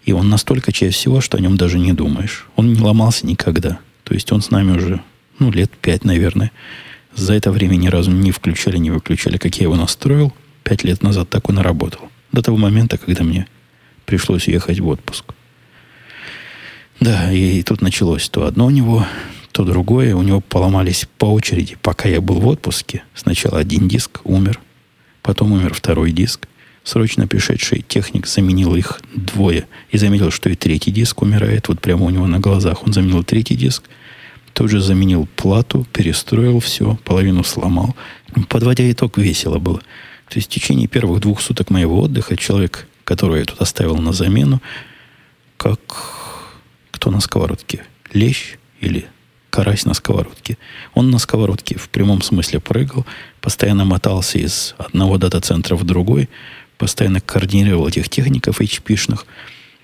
И он настолько часть всего, что о нем даже не думаешь. Он не ломался никогда. То есть он с нами уже, ну, лет пять, наверное. За это время ни разу не включали, не выключали, как я его настроил. Пять лет назад так он и работал. До того момента, когда мне пришлось ехать в отпуск. Да, и тут началось то одно у него, то другое. У него поломались по очереди, пока я был в отпуске. Сначала один диск умер, потом умер второй диск. Срочно пришедший техник заменил их двое и заметил, что и третий диск умирает. Вот прямо у него на глазах он заменил третий диск. Тут же заменил плату, перестроил все, половину сломал. Подводя итог, весело было. То есть в течение первых двух суток моего отдыха человек, которого я тут оставил на замену, как кто на сковородке? Лещ или карась на сковородке? Он на сковородке в прямом смысле прыгал, постоянно мотался из одного дата-центра в другой, постоянно координировал этих техников HP-шных.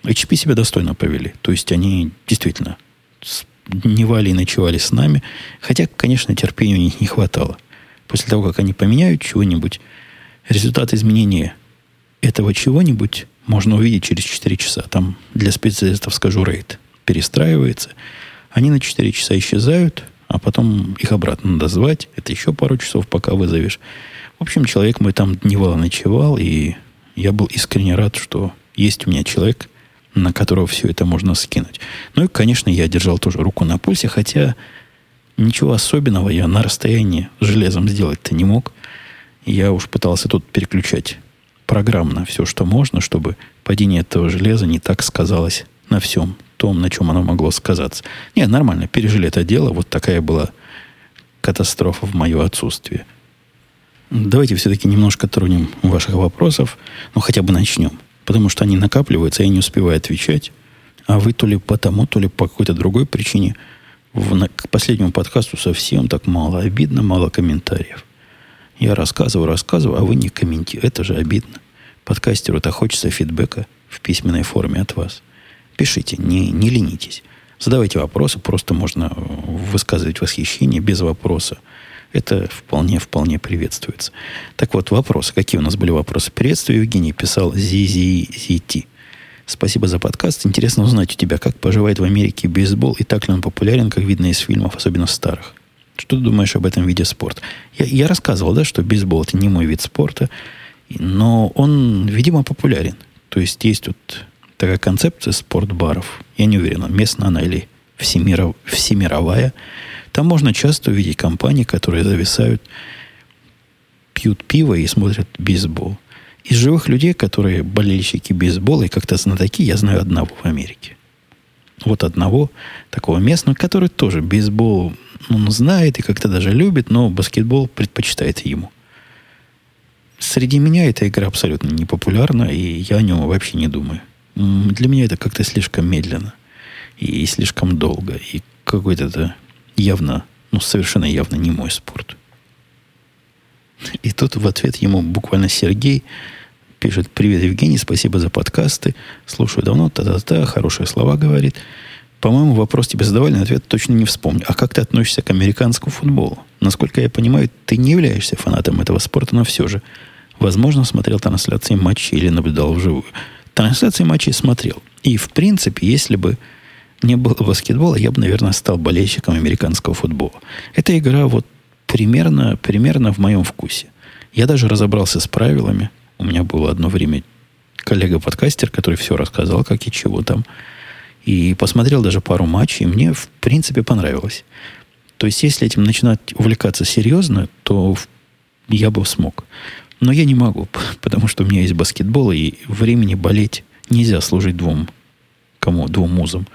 HP себя достойно повели. То есть они действительно дневали и ночевали с нами. Хотя, конечно, терпения у них не хватало. После того, как они поменяют чего-нибудь, результат изменения этого чего-нибудь можно увидеть через 4 часа. Там для специалистов скажу рейд перестраивается. Они на 4 часа исчезают, а потом их обратно надо звать. Это еще пару часов, пока вызовешь. В общем, человек мой там дневал, ночевал, и я был искренне рад, что есть у меня человек на которого все это можно скинуть. Ну и, конечно, я держал тоже руку на пульсе, хотя ничего особенного я на расстоянии железом сделать-то не мог. Я уж пытался тут переключать программно все, что можно, чтобы падение этого железа не так сказалось на всем том, на чем оно могло сказаться. Нет, нормально, пережили это дело. Вот такая была катастрофа в мое отсутствие. Давайте все-таки немножко тронем ваших вопросов. Ну, хотя бы начнем. Потому что они накапливаются, я не успеваю отвечать. А вы то ли по тому, то ли по какой-то другой причине в, к последнему подкасту совсем так мало. Обидно, мало комментариев. Я рассказываю, рассказываю, а вы не комментируете. Это же обидно. Подкастеру-то хочется фидбэка в письменной форме от вас. Пишите, не, не ленитесь. Задавайте вопросы, просто можно высказывать восхищение без вопроса. Это вполне, вполне приветствуется. Так вот, вопросы. Какие у нас были вопросы? Приветствую, Евгений, писал ZZZT. Спасибо за подкаст. Интересно узнать у тебя, как поживает в Америке бейсбол и так ли он популярен, как видно из фильмов, особенно старых. Что ты думаешь об этом виде спорта? Я, я рассказывал, да, что бейсбол это не мой вид спорта, но он, видимо, популярен. То есть есть тут такая концепция спортбаров. Я не уверен, местная она или всемиров, всемировая. Там можно часто увидеть компании, которые зависают, пьют пиво и смотрят бейсбол. Из живых людей, которые болельщики бейсбола и как-то знатоки, я знаю одного в Америке. Вот одного такого местного, который тоже бейсбол он знает и как-то даже любит, но баскетбол предпочитает ему. Среди меня эта игра абсолютно не популярна, и я о нем вообще не думаю. Для меня это как-то слишком медленно и слишком долго, и какой-то это явно, ну, совершенно явно не мой спорт. И тут в ответ ему буквально Сергей пишет, привет, Евгений, спасибо за подкасты, слушаю давно, та-та-та, хорошие слова говорит. По-моему, вопрос тебе задавали, ответ точно не вспомню. А как ты относишься к американскому футболу? Насколько я понимаю, ты не являешься фанатом этого спорта, но все же, возможно, смотрел трансляции матчей или наблюдал вживую. Трансляции матчей смотрел. И, в принципе, если бы не было баскетбола, я бы, наверное, стал болельщиком американского футбола. Эта игра вот примерно, примерно в моем вкусе. Я даже разобрался с правилами. У меня было одно время коллега-подкастер, который все рассказал, как и чего там. И посмотрел даже пару матчей, и мне, в принципе, понравилось. То есть, если этим начинать увлекаться серьезно, то я бы смог. Но я не могу, потому что у меня есть баскетбол, и времени болеть нельзя служить двум, кому, двум музам.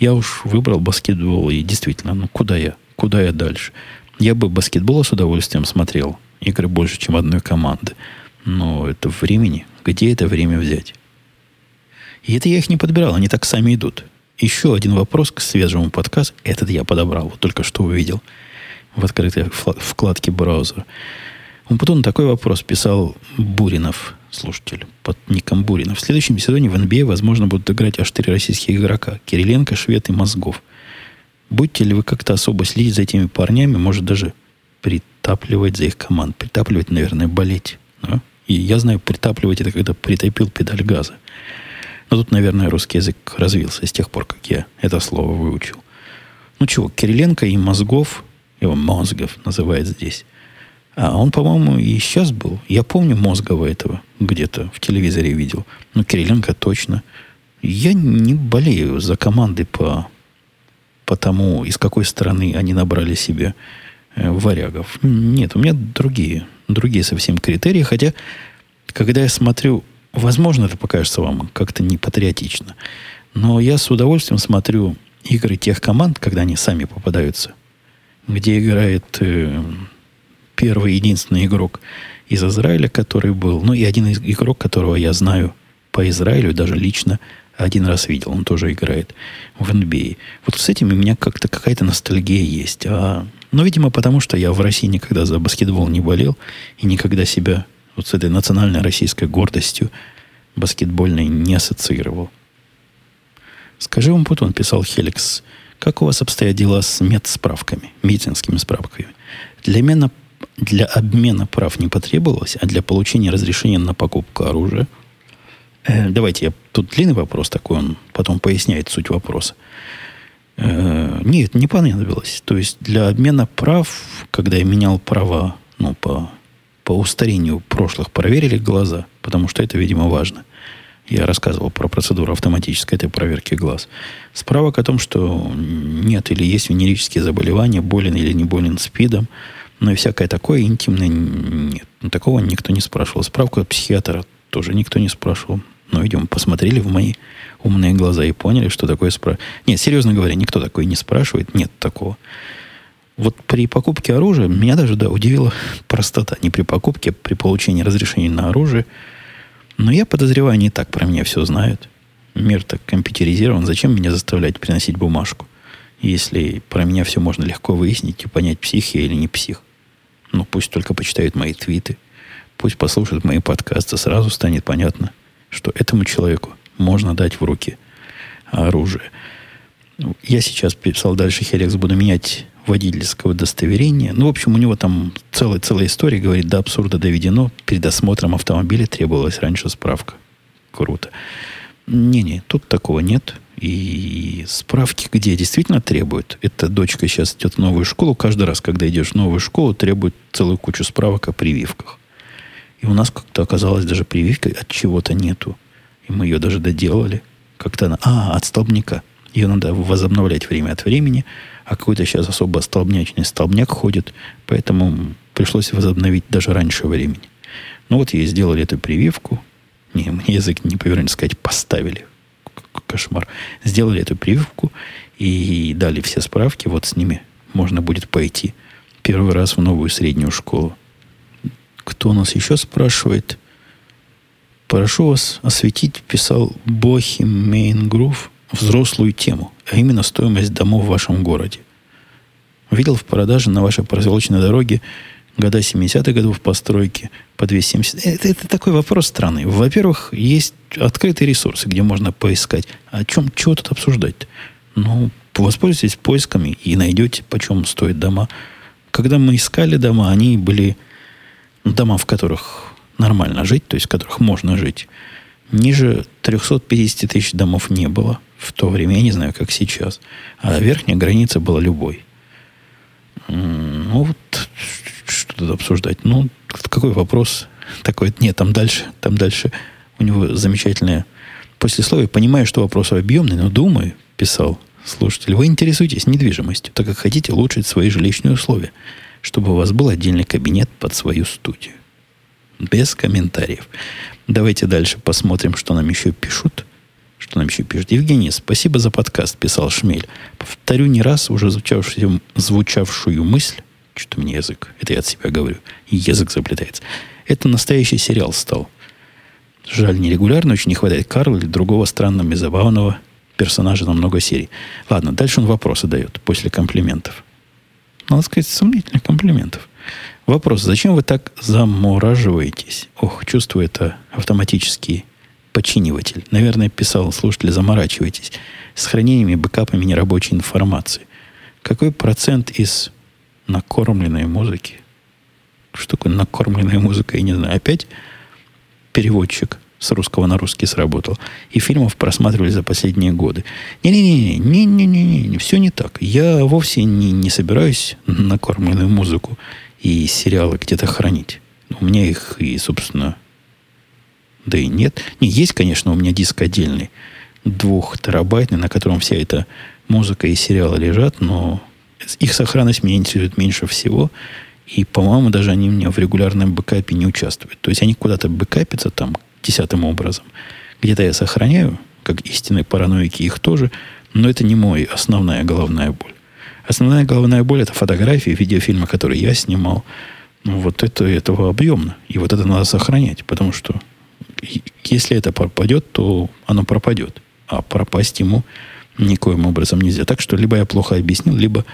Я уж выбрал баскетбол, и действительно, ну куда я? Куда я дальше? Я бы баскетбол с удовольствием смотрел. Игры больше, чем одной команды. Но это времени. Где это время взять? И это я их не подбирал, они так сами идут. Еще один вопрос к свежему подкасту. Этот я подобрал, вот только что увидел в открытой вкладке браузера. Он потом такой вопрос писал Буринов, слушатель, под ником Буринов. В следующем сезоне в NBA, возможно, будут играть аж три российских игрока. Кириленко, Швед и Мозгов. Будете ли вы как-то особо следить за этими парнями, может даже притапливать за их команд. Притапливать, наверное, болеть. Да? И я знаю, притапливать это когда притопил педаль газа. Но тут, наверное, русский язык развился с тех пор, как я это слово выучил. Ну чего, Кириленко и Мозгов, его Мозгов называют здесь. А он, по-моему, и сейчас был. Я помню Мозгова этого где-то в телевизоре видел. Ну, Кириленко точно. Я не болею за команды по, по тому, из какой стороны они набрали себе э, варягов. Нет, у меня другие, другие совсем критерии. Хотя, когда я смотрю Возможно, это покажется вам как-то непатриотично. Но я с удовольствием смотрю игры тех команд, когда они сами попадаются, где играет э, первый единственный игрок из Израиля, который был, ну и один из игрок, которого я знаю по Израилю, даже лично один раз видел, он тоже играет в NBA. Вот с этим у меня как-то какая-то ностальгия есть. А, ну, видимо, потому что я в России никогда за баскетбол не болел и никогда себя вот с этой национальной российской гордостью баскетбольной не ассоциировал. Скажи вам, Путон, писал Хеликс, как у вас обстоят дела с медсправками, медицинскими справками? Для обмена, для обмена прав не потребовалось, а для получения разрешения на покупку оружия э, Давайте, я тут длинный вопрос такой, он потом поясняет суть вопроса. Э, нет, не понадобилось. То есть для обмена прав, когда я менял права, ну, по по устарению прошлых проверили глаза, потому что это, видимо, важно. Я рассказывал про процедуру автоматической этой проверки глаз. Справок о том, что нет или есть венерические заболевания, болен или не болен СПИДом, но и всякое такое интимное нет. Такого никто не спрашивал. Справку от психиатра тоже никто не спрашивал. Но, видимо, посмотрели в мои умные глаза и поняли, что такое спрашивает. Нет, серьезно говоря, никто такой не спрашивает. Нет такого. Вот при покупке оружия меня даже да, удивила простота. Не при покупке, а при получении разрешения на оружие. Но я подозреваю, они так про меня все знают. Мир так компьютеризирован. Зачем меня заставлять приносить бумажку? Если про меня все можно легко выяснить и понять, псих я или не псих. Ну, пусть только почитают мои твиты. Пусть послушают мои подкасты. Сразу станет понятно, что этому человеку можно дать в руки оружие. Я сейчас писал дальше Херекс, буду менять водительского удостоверения. Ну, в общем, у него там целая, целая история, говорит, до абсурда доведено. Перед осмотром автомобиля требовалась раньше справка. Круто. Не-не, тут такого нет. И справки где действительно требуют. Эта дочка сейчас идет в новую школу. Каждый раз, когда идешь в новую школу, требует целую кучу справок о прививках. И у нас как-то оказалось даже прививка от чего-то нету. И мы ее даже доделали. Как-то она... А, от столбняка. Ее надо возобновлять время от времени. А какой-то сейчас особо столбнячный столбняк ходит. Поэтому пришлось возобновить даже раньше времени. Ну вот ей сделали эту прививку. Не, мне язык не повернется сказать, поставили. Кошмар. Сделали эту прививку и дали все справки. Вот с ними можно будет пойти первый раз в новую среднюю школу. Кто у нас еще спрашивает? Прошу вас осветить, писал Бохи Мейн Грув, взрослую тему, а именно стоимость домов в вашем городе. Видел в продаже на вашей проселочной дороге года 70-х годов постройки по 270. Это, это такой вопрос странный. Во-первых, есть открытые ресурсы, где можно поискать. О чем, чего тут обсуждать? Ну, воспользуйтесь поисками и найдете, почем стоят дома. Когда мы искали дома, они были дома, в которых нормально жить, то есть в которых можно жить. Ниже 350 тысяч домов не было в то время, я не знаю, как сейчас. А верхняя граница была любой. Ну, вот что тут обсуждать? Ну, какой вопрос? Такой, нет, там дальше, там дальше у него замечательное послесловие. Понимаю, что вопрос объемный, но думаю, писал слушатель, вы интересуетесь недвижимостью, так как хотите улучшить свои жилищные условия, чтобы у вас был отдельный кабинет под свою студию. Без комментариев. Давайте дальше посмотрим, что нам еще пишут. Что нам еще пишут? Евгений, спасибо за подкаст, писал Шмель. Повторю не раз уже звучавшую, звучавшую мысль. Что-то мне язык. Это я от себя говорю. Язык заплетается. Это настоящий сериал стал. Жаль, нерегулярно очень не хватает Карла или другого странного и забавного персонажа на много серий. Ладно, дальше он вопросы дает после комплиментов. Надо сказать, сомнительных комплиментов. Вопрос, зачем вы так замораживаетесь? Ох, чувствую, это автоматический починиватель. Наверное, писал слушатель, заморачивайтесь. С хранениями, бэкапами нерабочей информации. Какой процент из накормленной музыки? Что такое накормленная музыка, я не знаю. Опять переводчик с русского на русский сработал. И фильмов просматривали за последние годы. Не-не-не, не-не-не, все не так. Я вовсе не, не собираюсь накормленную музыку и сериалы где-то хранить. У меня их и, собственно, да и нет. Не, есть, конечно, у меня диск отдельный, двух-терабайтный, на котором вся эта музыка и сериалы лежат, но их сохранность меня интересует меньше всего. И, по-моему, даже они у меня в регулярном бэкапе не участвуют. То есть они куда-то бэкапятся там десятым образом. Где-то я сохраняю, как истинные параноики их тоже, но это не мой основная головная боль. Основная головная боль – это фотографии, видеофильмы, которые я снимал. Ну, вот это этого объемно. И вот это надо сохранять, потому что если это пропадет, то оно пропадет. А пропасть ему никоим образом нельзя. Так что либо я плохо объяснил, либо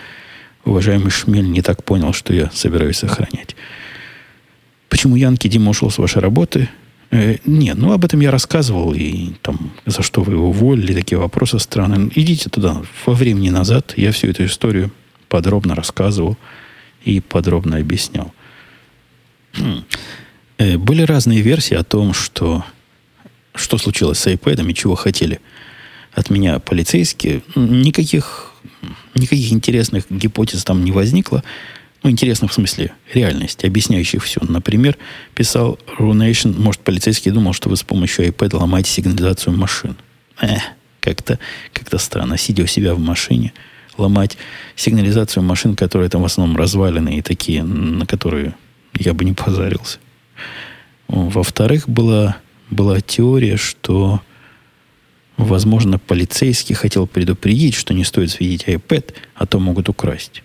уважаемый Шмель не так понял, что я собираюсь сохранять. Почему Янки Дима ушел с вашей работы? Э, нет, ну об этом я рассказывал, и там, за что вы его уволили, такие вопросы странные. Идите туда, во времени назад, я всю эту историю подробно рассказывал и подробно объяснял. Хм. Э, были разные версии о том, что, что случилось с iPad и чего хотели от меня полицейские. Никаких, никаких интересных гипотез там не возникло. Ну, интересно в смысле реальности, объясняющих все. Например, писал Runation, может, полицейский думал, что вы с помощью iPad ломаете сигнализацию машин. Эх, как-то как странно, сидя у себя в машине, ломать сигнализацию машин, которые там в основном развалены и такие, на которые я бы не позарился. Во-вторых, была, была теория, что, возможно, полицейский хотел предупредить, что не стоит светить iPad, а то могут украсть.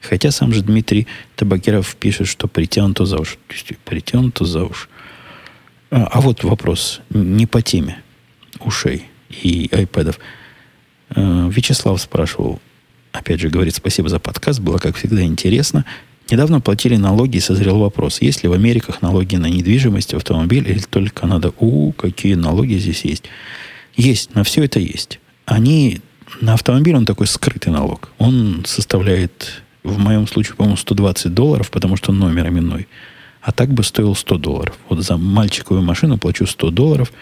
Хотя сам же Дмитрий Табакеров пишет, что притянуто за уши. Притянуто за уши. А, а вот вопрос не по теме ушей и айпэдов. Э, Вячеслав спрашивал, опять же, говорит, спасибо за подкаст, было, как всегда, интересно. Недавно платили налоги и созрел вопрос, есть ли в Америках налоги на недвижимость, автомобиль или только надо... У, какие налоги здесь есть. Есть, на все это есть. Они... На автомобиль он такой скрытый налог. Он составляет в моем случае, по-моему, 120 долларов, потому что номер именной. А так бы стоил 100 долларов. Вот за мальчиковую машину плачу 100 долларов.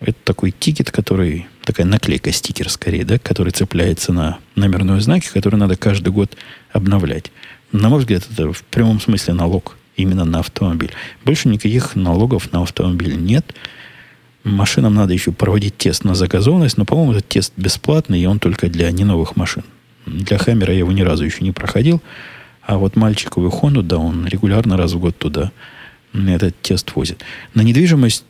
Это такой тикет, который... Такая наклейка, стикер скорее, да, который цепляется на номерной знаки, который надо каждый год обновлять. На мой взгляд, это в прямом смысле налог именно на автомобиль. Больше никаких налогов на автомобиль нет. Машинам надо еще проводить тест на загазованность, но, по-моему, этот тест бесплатный, и он только для не новых машин. Для Хаммера я его ни разу еще не проходил. А вот мальчиковую Хонду, да, он регулярно раз в год туда этот тест возит. На недвижимость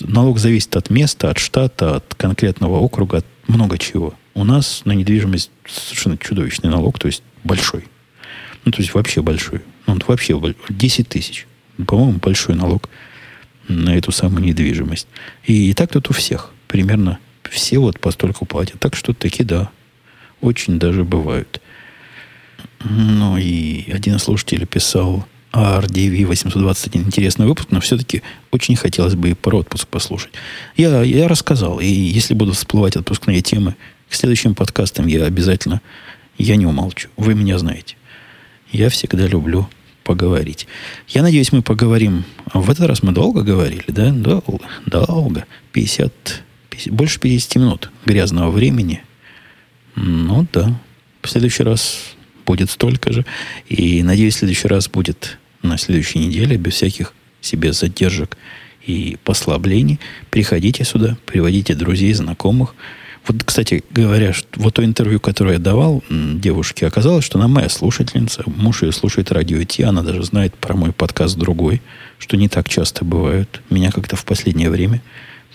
налог зависит от места, от штата, от конкретного округа, от много чего. У нас на недвижимость совершенно чудовищный налог, то есть большой. Ну, то есть вообще большой. Ну, вообще 10 тысяч. По-моему, большой налог на эту самую недвижимость. И, и так тут у всех. Примерно все вот постольку платят. Так что таки да, очень даже бывают. Ну и один слушатель писал RDV 821 интересный выпуск, но все-таки очень хотелось бы и про отпуск послушать. Я, я рассказал, и если буду всплывать отпускные темы, к следующим подкастам я обязательно, я не умолчу. Вы меня знаете. Я всегда люблю поговорить. Я надеюсь, мы поговорим. В этот раз мы долго говорили, да? Долго. Долго. 50, 50 больше 50 минут грязного времени – ну да. В следующий раз будет столько же. И надеюсь, в следующий раз будет на следующей неделе без всяких себе задержек и послаблений. Приходите сюда, приводите друзей, знакомых. Вот, кстати говоря, вот то интервью, которое я давал девушке, оказалось, что она моя слушательница. Муж ее слушает радио Ти, она даже знает про мой подкаст другой, что не так часто бывает. Меня как-то в последнее время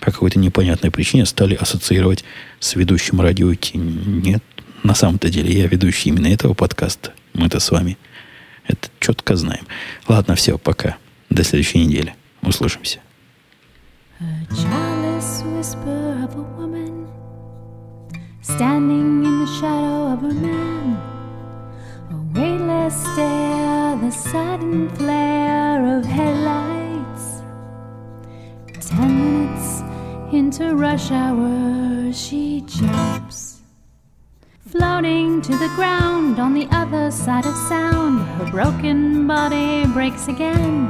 по какой-то непонятной причине стали ассоциировать с ведущим радио Ти. Нет, на самом-то деле я ведущий именно этого подкаста. Мы-то с вами это четко знаем. Ладно, все, пока. До следующей недели. Услышимся. Standing in the shadow of a man, a weightless stare, the sudden flare of headlights. Ten minutes Into rush hour she jumps. Floating to the ground on the other side of sound, her broken body breaks again.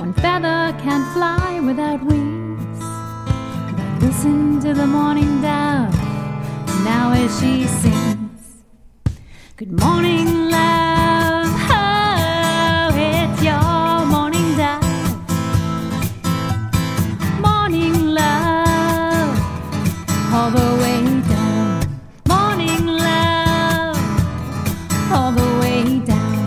One feather can't fly without wings. But listen to the morning dove now as she sings. Good morning, love. Oh, it's your morning dive. Morning, love. all the way down. Morning love, all the way down.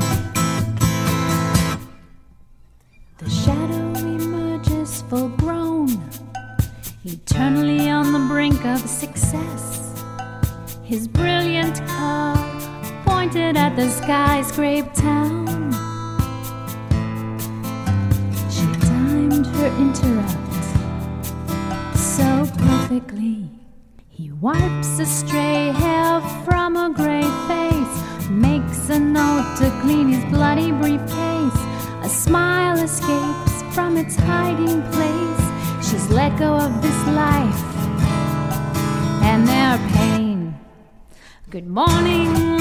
The shadow emerges full grown, eternally on the brink of success. Car pointed at the skyscraper town. She timed her interrupt so perfectly. He wipes a stray hair from a gray face, makes a note to clean his bloody briefcase. A smile escapes from its hiding place. She's let go of this life and their pain. Good morning.